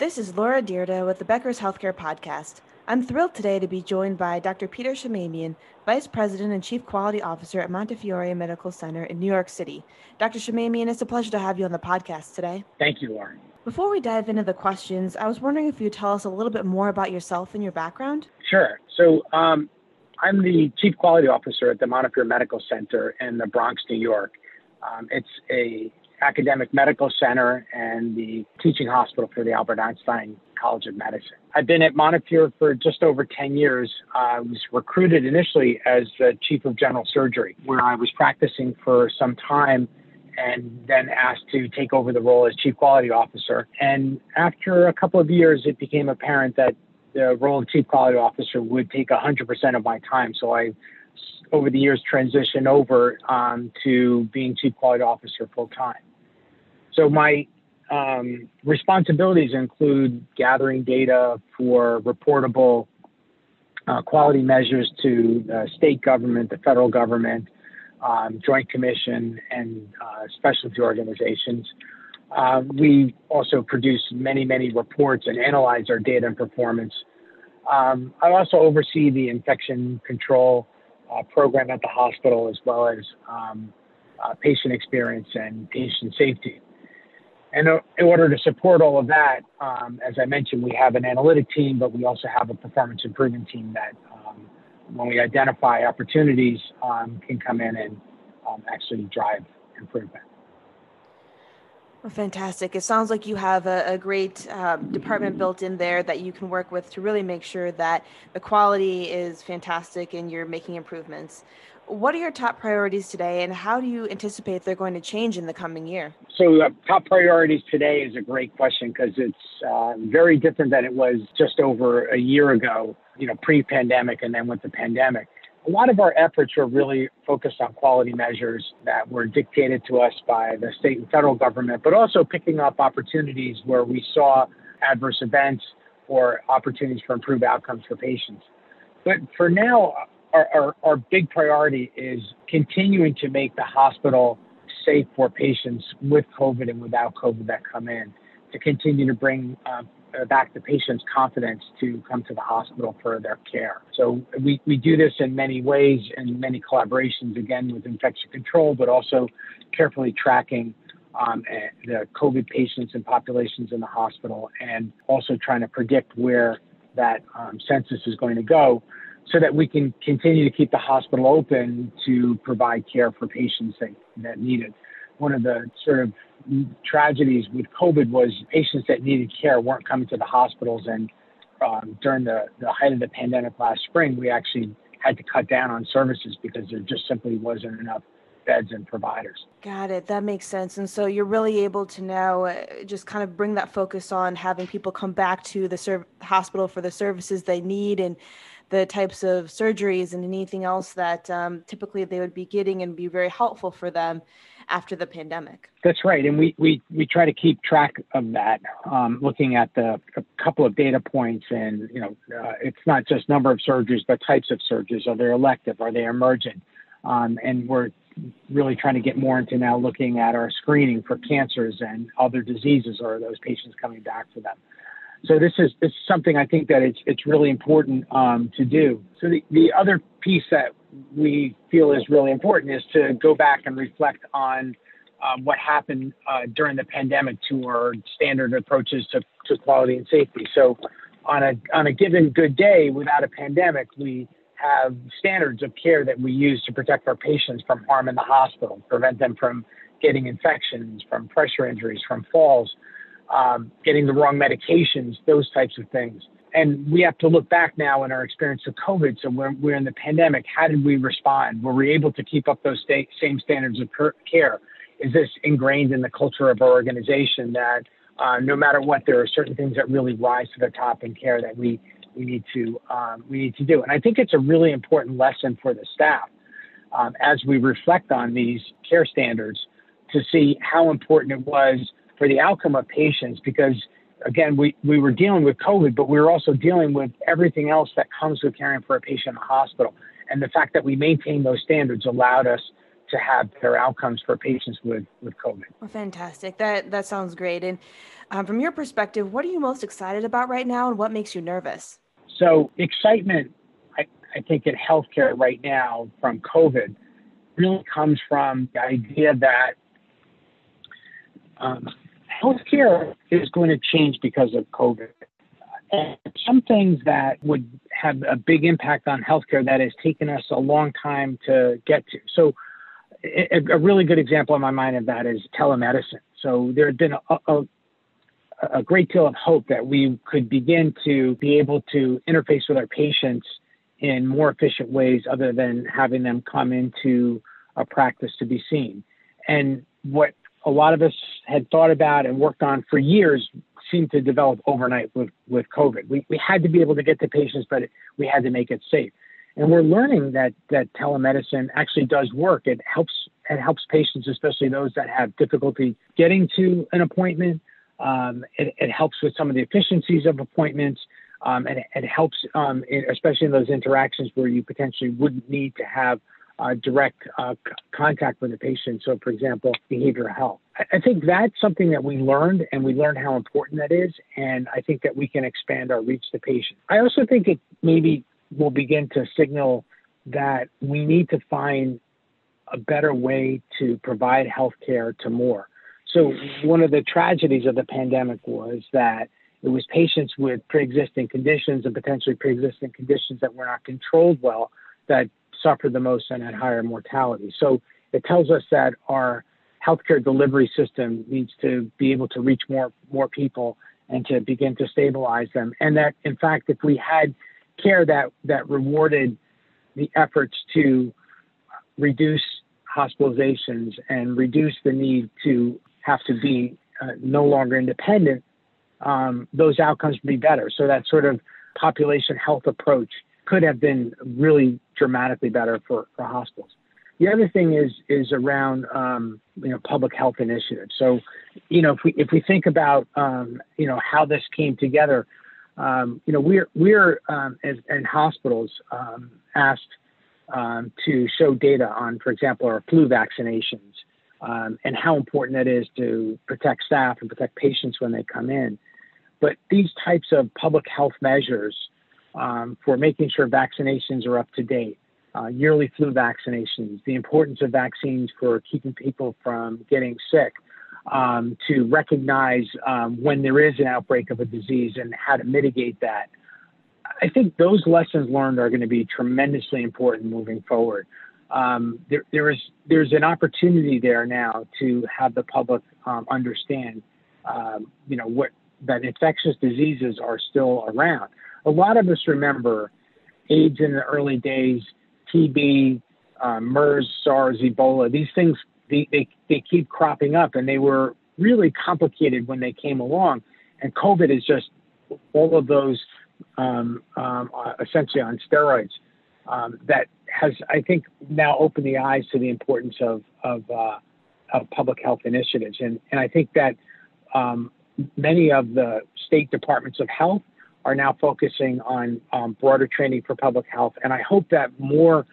This is Laura Dyrda with the Becker's Healthcare Podcast. I'm thrilled today to be joined by Dr. Peter Shamamian, Vice President and Chief Quality Officer at Montefiore Medical Center in New York City. Dr. Shamamian, it's a pleasure to have you on the podcast today. Thank you, Lauren. Before we dive into the questions, I was wondering if you'd tell us a little bit more about yourself and your background. Sure. So, um, I'm the Chief Quality Officer at the Montefiore Medical Center in the Bronx, New York. Um, it's a academic medical center and the teaching hospital for the Albert Einstein College of Medicine. I've been at Montefiore for just over 10 years. I was recruited initially as the chief of general surgery, where I was practicing for some time and then asked to take over the role as chief quality officer. And after a couple of years, it became apparent that the role of chief quality officer would take 100% of my time. So I over the years transitioned over um, to being chief quality officer full time. So my um, responsibilities include gathering data for reportable uh, quality measures to the state government, the federal government, um, Joint Commission, and uh, specialty organizations. Uh, we also produce many, many reports and analyze our data and performance. Um, I also oversee the infection control uh, program at the hospital as well as um, uh, patient experience and patient safety. And in order to support all of that, um, as I mentioned, we have an analytic team, but we also have a performance improvement team that, um, when we identify opportunities, um, can come in and um, actually drive improvement. Well, fantastic. It sounds like you have a, a great um, department built in there that you can work with to really make sure that the quality is fantastic and you're making improvements. What are your top priorities today, and how do you anticipate they're going to change in the coming year? So, uh, top priorities today is a great question because it's uh, very different than it was just over a year ago, you know, pre pandemic and then with the pandemic. A lot of our efforts are really focused on quality measures that were dictated to us by the state and federal government, but also picking up opportunities where we saw adverse events or opportunities for improved outcomes for patients. But for now, our, our, our big priority is continuing to make the hospital safe for patients with COVID and without COVID that come in, to continue to bring uh, back the patient's confidence to come to the hospital for their care. So we, we do this in many ways and many collaborations, again, with infection control, but also carefully tracking um, eh, the COVID patients and populations in the hospital and also trying to predict where that um, census is going to go so that we can continue to keep the hospital open to provide care for patients that, that need it. One of the sort of tragedies with COVID was patients that needed care weren't coming to the hospitals. And um, during the, the height of the pandemic last spring, we actually had to cut down on services because there just simply wasn't enough beds and providers. Got it. That makes sense. And so you're really able to now uh, just kind of bring that focus on having people come back to the serv- hospital for the services they need and the types of surgeries and anything else that um, typically they would be getting and be very helpful for them after the pandemic. That's right, and we we, we try to keep track of that, um, looking at the a couple of data points, and you know, uh, it's not just number of surgeries, but types of surgeries. Are they elective? Are they emergent? Um, and we're really trying to get more into now looking at our screening for cancers and other diseases, or those patients coming back for them. So this is this is something I think that it's it's really important um, to do. So the, the other piece that we feel is really important is to go back and reflect on um, what happened uh, during the pandemic to our standard approaches to, to quality and safety. So on a on a given good day without a pandemic, we have standards of care that we use to protect our patients from harm in the hospital, prevent them from getting infections, from pressure injuries, from falls um, getting the wrong medications, those types of things. And we have to look back now in our experience of COVID. So we're, we're in the pandemic. How did we respond? Were we able to keep up those sta- same standards of care? Is this ingrained in the culture of our organization that uh, no matter what, there are certain things that really rise to the top in care that we we need to um, we need to do. And I think it's a really important lesson for the staff um, as we reflect on these care standards to see how important it was for the outcome of patients because again we, we were dealing with covid but we were also dealing with everything else that comes with caring for a patient in the hospital and the fact that we maintained those standards allowed us to have better outcomes for patients with, with COVID. Well, fantastic. That, that sounds great. And um, from your perspective, what are you most excited about right now and what makes you nervous? So, excitement, I, I think, in healthcare right now from COVID really comes from the idea that um, healthcare is going to change because of COVID. And some things that would have a big impact on healthcare that has taken us a long time to get to. So, a, a really good example in my mind of that is telemedicine. So, there had been a, a, a great deal of hope that we could begin to be able to interface with our patients in more efficient ways other than having them come into a practice to be seen. And what a lot of us had thought about and worked on for years seemed to develop overnight with, with COVID. We, we had to be able to get to patients, but we had to make it safe. And we're learning that, that telemedicine actually does work. It helps, it helps patients, especially those that have difficulty getting to an appointment. Um, it, it, helps with some of the efficiencies of appointments. Um, and it, it helps, um, in, especially in those interactions where you potentially wouldn't need to have uh, direct uh, c- contact with the patient. So, for example, behavioral health. I-, I think that's something that we learned, and we learned how important that is. And I think that we can expand our reach to patients. I also think it maybe will begin to signal that we need to find a better way to provide health care to more. So, one of the tragedies of the pandemic was that it was patients with pre existing conditions and potentially pre existing conditions that were not controlled well that suffered the most and had higher mortality. So it tells us that our healthcare delivery system needs to be able to reach more more people and to begin to stabilize them. And that in fact, if we had care that that rewarded the efforts to reduce hospitalizations and reduce the need to have to be uh, no longer independent, um, those outcomes would be better. So that sort of population health approach could have been really dramatically better for, for hospitals. The other thing is is around um, you know public health initiatives. So, you know, if we if we think about um, you know how this came together, um, you know we're we're um, as in hospitals um, asked to show data on, for example, our flu vaccinations and how important that is to protect staff and protect patients when they come in. But these types of public health measures um, for making sure vaccinations are up to date, uh, yearly flu vaccinations, the importance of vaccines for keeping people from getting sick, um, to recognize um, when there is an outbreak of a disease and how to mitigate that. I think those lessons learned are going to be tremendously important moving forward. Um, there, there is there's an opportunity there now to have the public um, understand, um, you know, what that infectious diseases are still around a lot of us remember AIDS in the early days, TB, um, MERS, SARS, Ebola. These things they, they, they keep cropping up, and they were really complicated when they came along. And COVID is just all of those um, um, uh, essentially on steroids. Um, that has, I think, now opened the eyes to the importance of of, uh, of public health initiatives, and and I think that um, many of the state departments of health are now focusing on um, broader training for public health. And I hope that more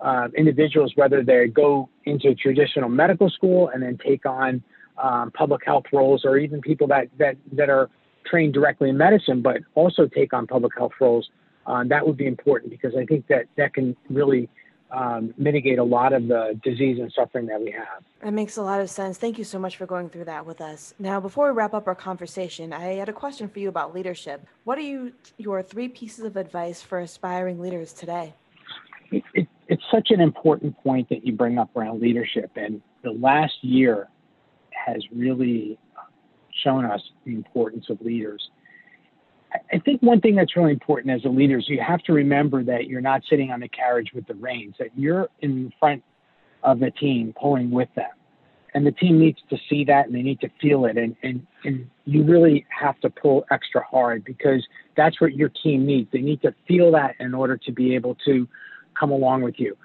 uh, individuals, whether they go into traditional medical school and then take on um, public health roles, or even people that, that, that are trained directly in medicine, but also take on public health roles, uh, that would be important because I think that that can really um, mitigate a lot of the disease and suffering that we have. That makes a lot of sense. Thank you so much for going through that with us. Now, before we wrap up our conversation, I had a question for you about leadership. What are you, your three pieces of advice for aspiring leaders today? It, it, it's such an important point that you bring up around leadership. And the last year has really shown us the importance of leaders. I think one thing that's really important as a leader is you have to remember that you're not sitting on the carriage with the reins, that you're in front of the team pulling with them. And the team needs to see that and they need to feel it. And, and, and you really have to pull extra hard because that's what your team needs. They need to feel that in order to be able to come along with you.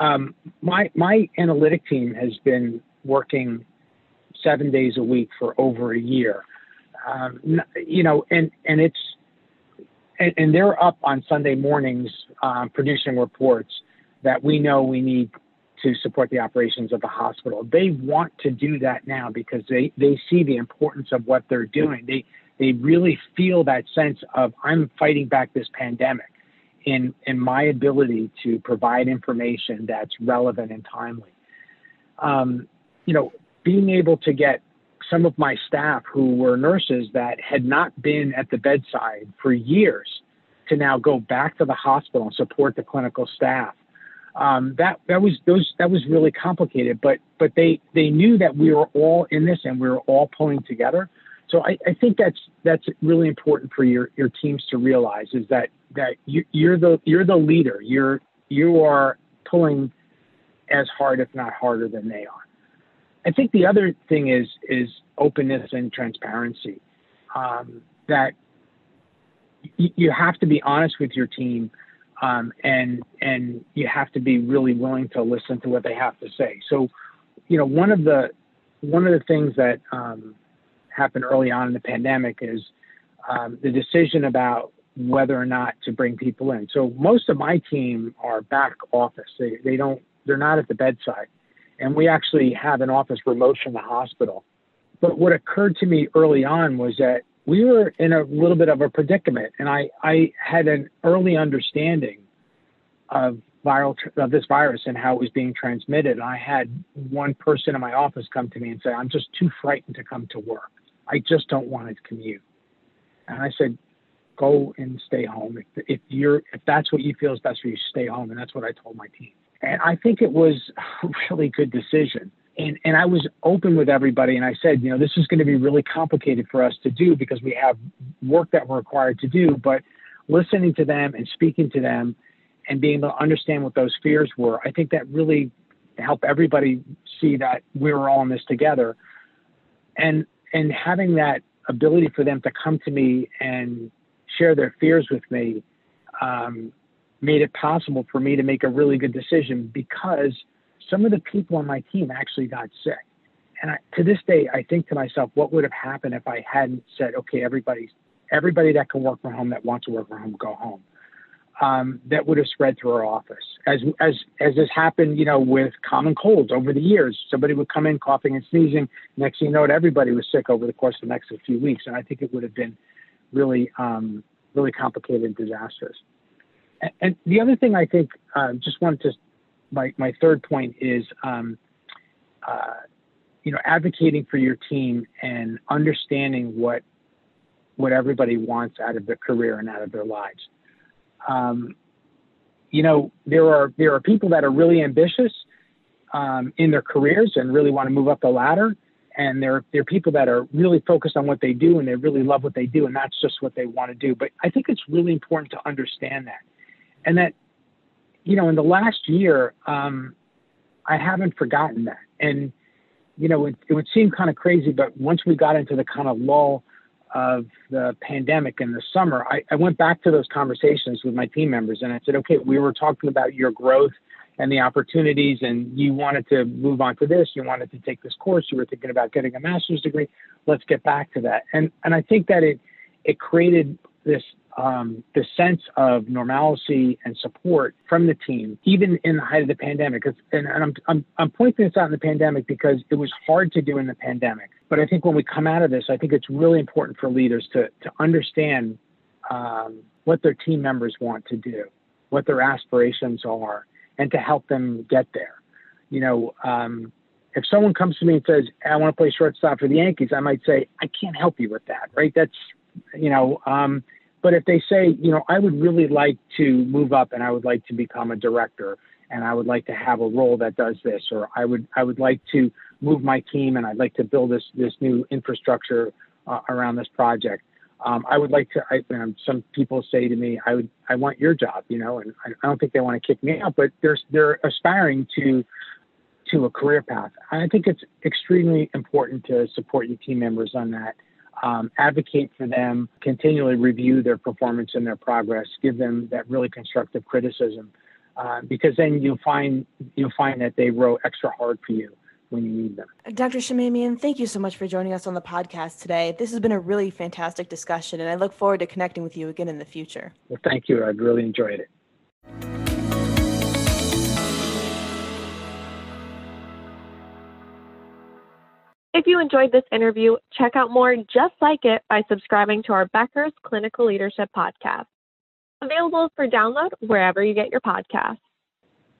Um, my, my analytic team has been working seven days a week for over a year um, you know, and and it's and, and, they're up on Sunday mornings um, producing reports that we know we need to support the operations of the hospital. They want to do that now because they, they see the importance of what they're doing. They they really feel that sense of I'm fighting back this pandemic in in my ability to provide information that's relevant and timely. Um, you know, being able to get some of my staff who were nurses that had not been at the bedside for years to now go back to the hospital and support the clinical staff. Um, that that was those that was really complicated, but but they they knew that we were all in this and we were all pulling together. So I, I think that's that's really important for your your teams to realize is that that you, you're the you're the leader. You're you are pulling as hard, if not harder, than they are. I think the other thing is is openness and transparency. Um, that y- you have to be honest with your team, um, and and you have to be really willing to listen to what they have to say. So, you know, one of the one of the things that um, happened early on in the pandemic is um, the decision about whether or not to bring people in. So most of my team are back office. They they don't they're not at the bedside and we actually have an office remote from the hospital. But what occurred to me early on was that we were in a little bit of a predicament, and I, I had an early understanding of viral of this virus and how it was being transmitted. I had one person in my office come to me and say, "I'm just too frightened to come to work. I just don't want to commute." And I said, "Go and stay home. If, if you're if that's what you feel is best for you, stay home." And that's what I told my team. And I think it was a really good decision. And, and I was open with everybody and I said, you know, this is going to be really complicated for us to do because we have work that we're required to do. But listening to them and speaking to them and being able to understand what those fears were, I think that really helped everybody see that we were all in this together. And and having that ability for them to come to me and share their fears with me um, made it possible for me to make a really good decision because some of the people on my team actually got sick. And I, to this day, I think to myself, what would have happened if I hadn't said, okay, everybody, everybody that can work from home, that wants to work from home, go home. Um, that would have spread through our office, as as as has happened, you know, with common colds over the years. Somebody would come in coughing and sneezing. Next thing you know, everybody was sick over the course of the next few weeks, and I think it would have been really, um, really complicated and disastrous. And the other thing I think, uh, just wanted to, my, my third point is, um, uh, you know, advocating for your team and understanding what what everybody wants out of their career and out of their lives. Um, you know, there are there are people that are really ambitious um, in their careers and really want to move up the ladder, and there there are people that are really focused on what they do and they really love what they do, and that's just what they want to do. But I think it's really important to understand that and that you know in the last year um, i haven't forgotten that. And you know it, it would seem kind of crazy but once we got into the kind of lull of the pandemic in the summer I, I went back to those conversations with my team members and i said okay we were talking about your growth and the opportunities and you wanted to move on to this. You wanted to take this course. You were thinking about getting a master's degree. Let's get back to that. And and i think that it it created this um, the sense of normalcy and support from the team, even in the height of the pandemic. And, and I'm, I'm, I'm pointing this out in the pandemic because it was hard to do in the pandemic. But I think when we come out of this, I think it's really important for leaders to, to understand um, what their team members want to do, what their aspirations are, and to help them get there. You know, um, if someone comes to me and says, I want to play shortstop for the Yankees, I might say, I can't help you with that, right? That's, you know, um, but if they say, you know, I would really like to move up and I would like to become a director and I would like to have a role that does this, or I would I would like to move my team and I'd like to build this this new infrastructure uh, around this project. Um, I would like to. I, um, some people say to me, "I would, I want your job," you know, and I, I don't think they want to kick me out, but they're they're aspiring to to a career path. I think it's extremely important to support your team members on that um, advocate for them, continually review their performance and their progress, give them that really constructive criticism, uh, because then you'll find you'll find that they row extra hard for you when you need them. Dr. Shamamian, thank you so much for joining us on the podcast today. This has been a really fantastic discussion, and I look forward to connecting with you again in the future. Well, thank you. I've really enjoyed it. If you enjoyed this interview, check out more just like it by subscribing to our Becker's Clinical Leadership Podcast. Available for download wherever you get your podcasts.